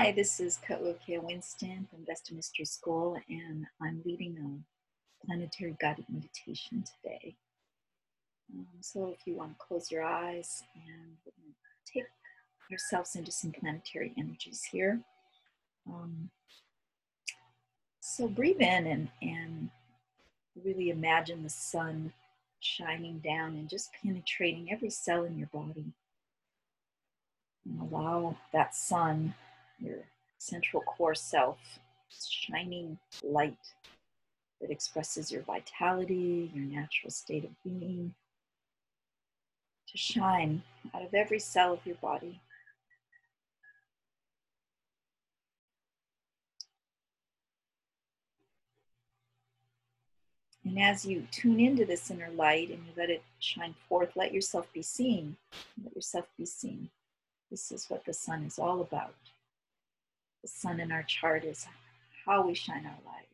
Hi, this is Ka'ukia Winston from Vesta Mystery School, and I'm leading a planetary guided meditation today. Um, so, if you want to close your eyes and take ourselves into some planetary energies here. Um, so, breathe in and, and really imagine the sun shining down and just penetrating every cell in your body. And allow that sun your central core self, shining light that expresses your vitality, your natural state of being, to shine out of every cell of your body. And as you tune into this inner light and you let it shine forth, let yourself be seen. Let yourself be seen. This is what the sun is all about sun in our chart is how we shine our light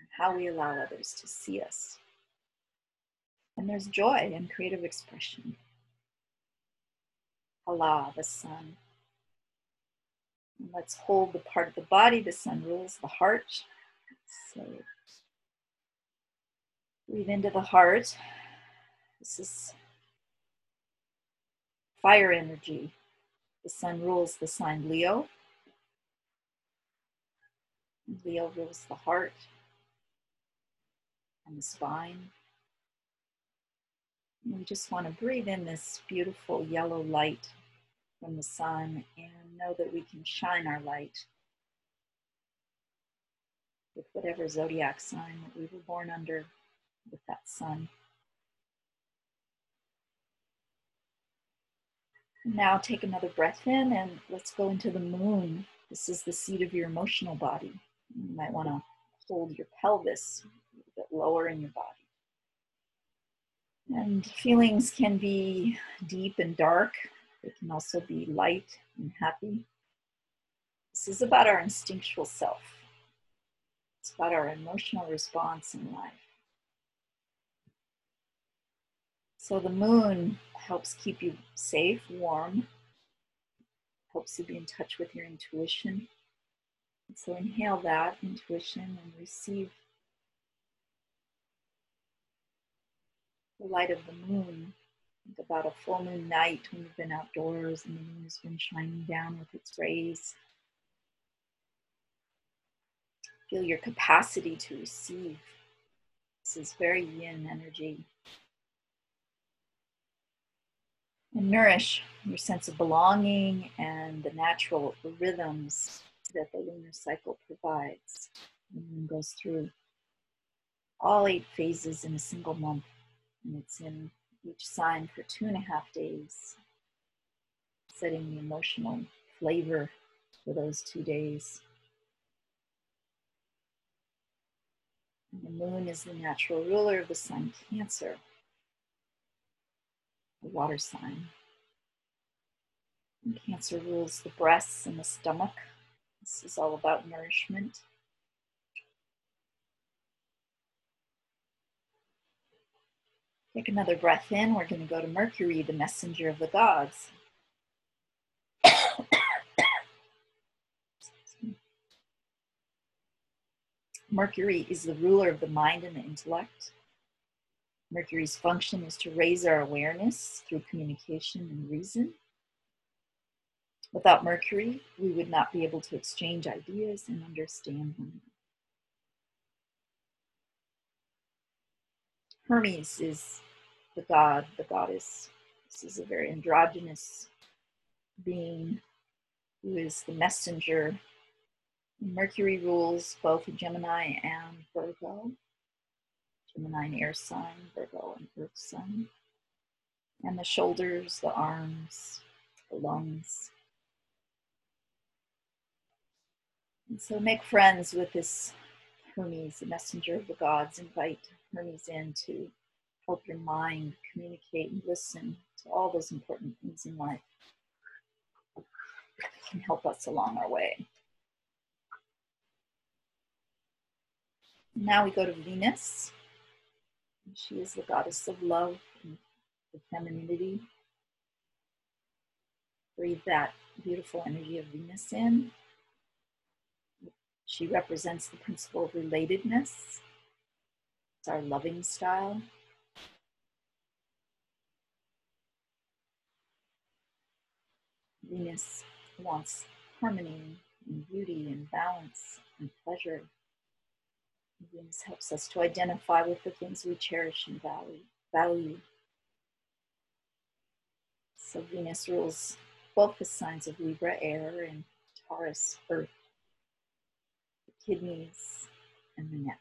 and how we allow others to see us. And there's joy and creative expression. Allah, the sun. And let's hold the part of the body the sun rules, the heart. So breathe into the heart. This is fire energy. The sun rules the sign Leo. Leo rules the heart and the spine. And we just want to breathe in this beautiful yellow light from the sun and know that we can shine our light with whatever zodiac sign that we were born under with that sun. Now take another breath in and let's go into the moon. This is the seat of your emotional body. You might want to hold your pelvis a bit lower in your body. And feelings can be deep and dark, they can also be light and happy. This is about our instinctual self, it's about our emotional response in life. So the moon helps keep you safe, warm, helps you be in touch with your intuition. So inhale that intuition and receive the light of the moon. Think about a full moon night when you've been outdoors and the moon has been shining down with its rays. Feel your capacity to receive. This is very yin energy. And nourish your sense of belonging and the natural rhythms that the lunar cycle provides. The moon goes through all eight phases in a single month, and it's in each sign for two and a half days, setting the emotional flavor for those two days. And the moon is the natural ruler of the sun, Cancer, the water sign. And Cancer rules the breasts and the stomach. This is all about nourishment. Take another breath in. We're going to go to Mercury, the messenger of the gods. Mercury is the ruler of the mind and the intellect. Mercury's function is to raise our awareness through communication and reason. Without Mercury, we would not be able to exchange ideas and understand one Hermes is the god, the goddess. This is a very androgynous being who is the messenger. Mercury rules both Gemini and Virgo. Gemini an air sign, Virgo and earth sign. And the shoulders, the arms, the lungs, And so make friends with this Hermes, the messenger of the gods. Invite Hermes in to help your mind communicate and listen to all those important things in life. It can help us along our way. Now we go to Venus. She is the goddess of love and the femininity. Breathe that beautiful energy of Venus in. She represents the principle of relatedness. It's our loving style. Venus wants harmony and beauty and balance and pleasure. Venus helps us to identify with the things we cherish and value. So Venus rules both the signs of Libra, air, and Taurus, earth, kidneys, and the neck.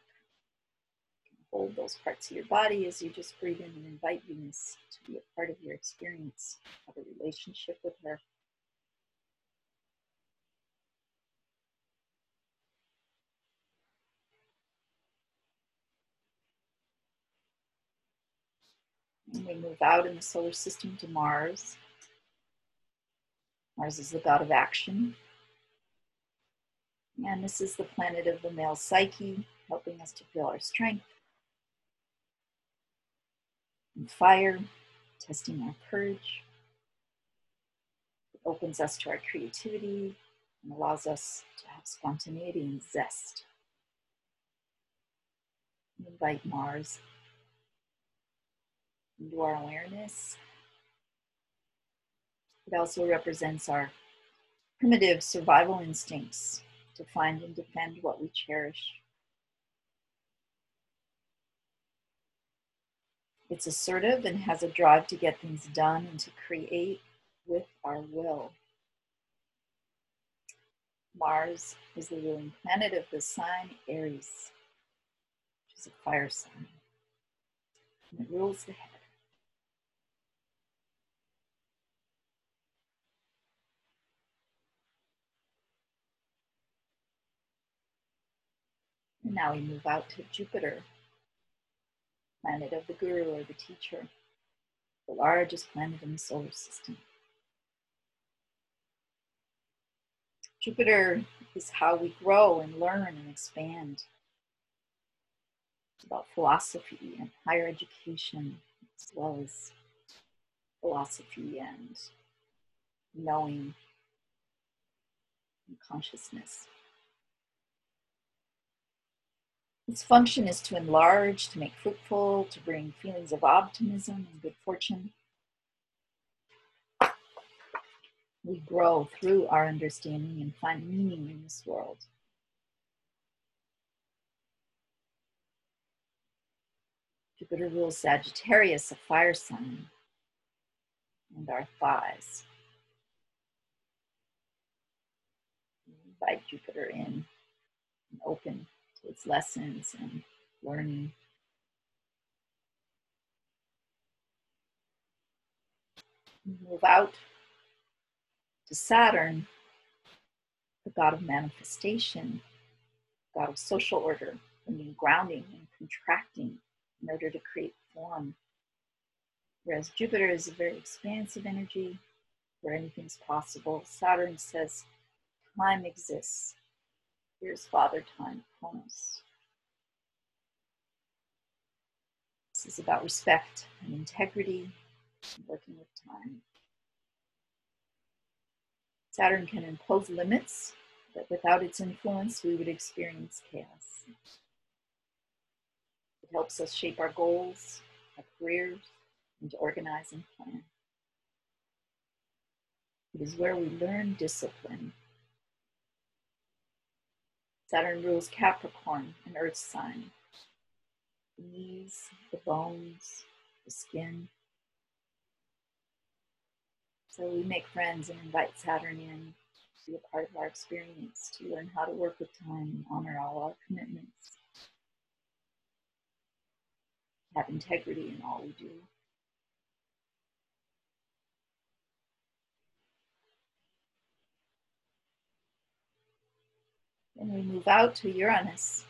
Hold those parts of your body as you just breathe in and invite Venus to be a part of your experience, have a relationship with her. And we move out in the solar system to Mars. Mars is the god of action. And this is the planet of the male psyche, helping us to feel our strength and fire, testing our courage. It opens us to our creativity and allows us to have spontaneity and zest. We invite Mars into our awareness. It also represents our primitive survival instincts to find and defend what we cherish. It's assertive and has a drive to get things done and to create with our will. Mars is the ruling planet of the sign Aries, which is a fire sign. And it rules the head. And now we move out to Jupiter, planet of the guru or the teacher, the largest planet in the solar system. Jupiter is how we grow and learn and expand. It's about philosophy and higher education, as well as philosophy and knowing and consciousness. Its function is to enlarge, to make fruitful, to bring feelings of optimism and good fortune. We grow through our understanding and find meaning in this world. Jupiter rules Sagittarius, a fire sign, and our thighs. invite Jupiter in and open its lessons and learning. Move out to Saturn, the god of manifestation, god of social order, bringing grounding and contracting in order to create form. Whereas Jupiter is a very expansive energy where anything's possible, Saturn says time exists Here's Father Time, Kronos. This is about respect and integrity and working with time. Saturn can impose limits, but without its influence, we would experience chaos. It helps us shape our goals, our careers, and to organize and plan. It is where we learn discipline Saturn rules Capricorn, an earth sign. The knees, the bones, the skin. So we make friends and invite Saturn in to be a part of our experience, to learn how to work with time and honor all our commitments. Have integrity in all we do. And we move out to Uranus,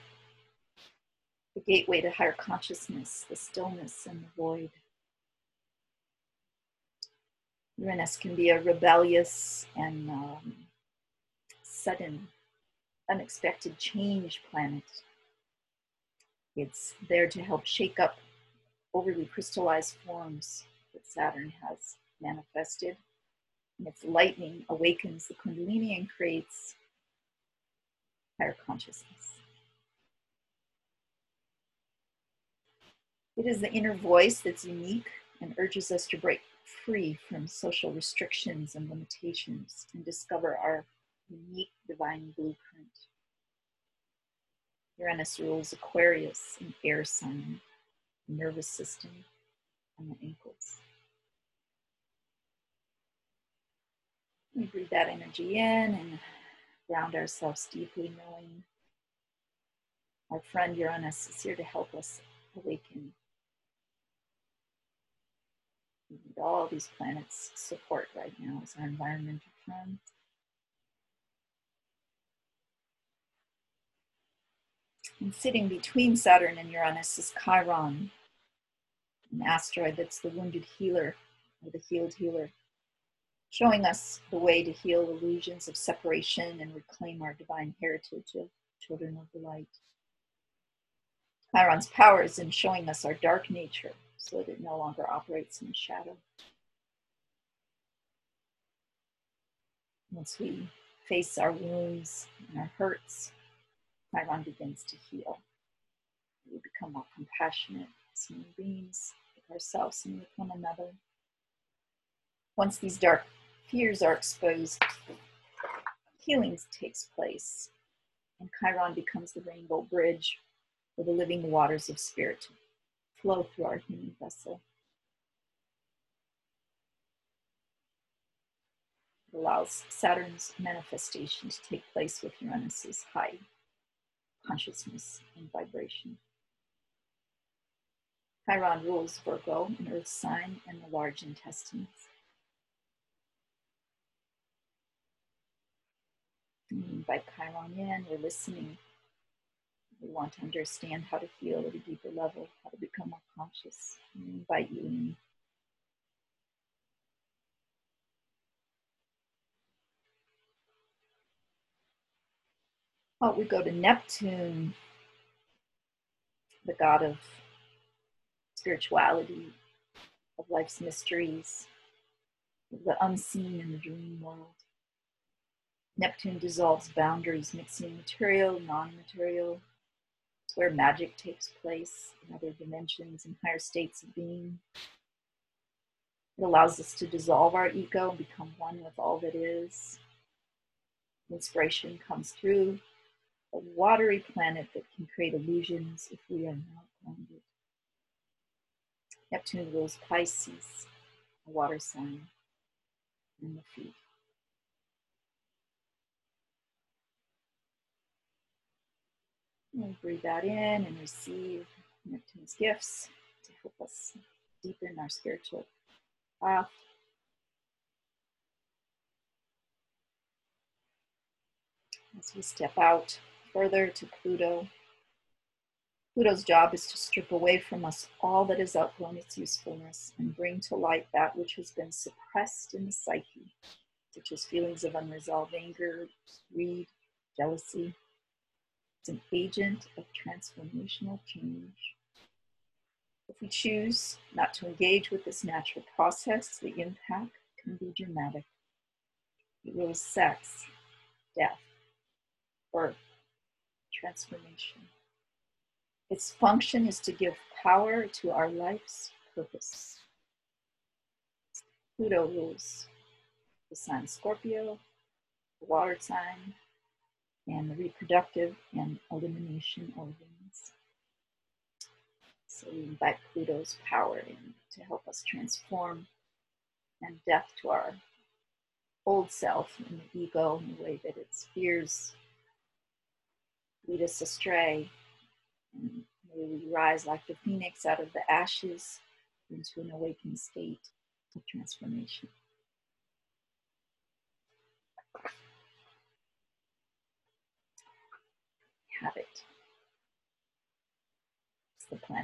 the gateway to higher consciousness, the stillness and the void. Uranus can be a rebellious and um, sudden, unexpected change planet. It's there to help shake up overly crystallized forms that Saturn has manifested And its lightning awakens the Kundalini and creates higher consciousness. It is the inner voice that's unique and urges us to break free from social restrictions and limitations and discover our unique divine blueprint. Uranus rules Aquarius, an air sign, nervous system, and the ankles. We breathe that energy in and ground ourselves deeply, knowing our friend Uranus is here to help us awaken. We need all these planets' support right now as our environmental friends. And sitting between Saturn and Uranus is Chiron, an asteroid that's the wounded healer or the healed healer, showing us the way to heal illusions of separation and reclaim our divine heritage of children of the light. Chiron's power is in showing us our dark nature so that it no longer operates in the shadow. Once we face our wounds and our hurts, Chiron begins to heal. We become more compassionate as human beings with ourselves and with one another. Once these dark fears are exposed, healing takes place, and Chiron becomes the rainbow bridge for the living waters of spirit flow through our human vessel. It allows Saturn's manifestation to take place with Uranus's high consciousness and vibration. Chiron rules Virgo, an earth sign, and the large intestines. Mm-hmm. by Chiron in, we're listening. We want to understand how to heal at a deeper level, how to become more conscious. We invite you in. Oh, we go to Neptune, the god of spirituality, of life's mysteries, the unseen in the dream world. Neptune dissolves boundaries, mixing material, non material. It's where magic takes place in other dimensions and higher states of being. It allows us to dissolve our ego and become one with all that is. Inspiration comes through a watery planet that can create illusions if we are not grounded. Neptune rules Pisces, a water sign, and the feet. And breathe that in and receive Neptune's gifts to help us deepen our spiritual path. As we step out further to Pluto. Pluto's job is to strip away from us all that has outgrown its usefulness and bring to light that which has been suppressed in the psyche, such as feelings of unresolved anger, greed, jealousy. It's an agent of transformational change. If we choose not to engage with this natural process, the impact can be dramatic. It rules sex, death, birth, transformation. Its function is to give power to our life's purpose. Pluto rules the sign Scorpio, the water sign, and the reproductive and elimination organs. So we invite Pluto's power in to help us transform and death to our old self and the ego in the way that its fears lead us astray. And may we rise like the phoenix out of the ashes into an awakened state of transformation. Have it. It's the plan.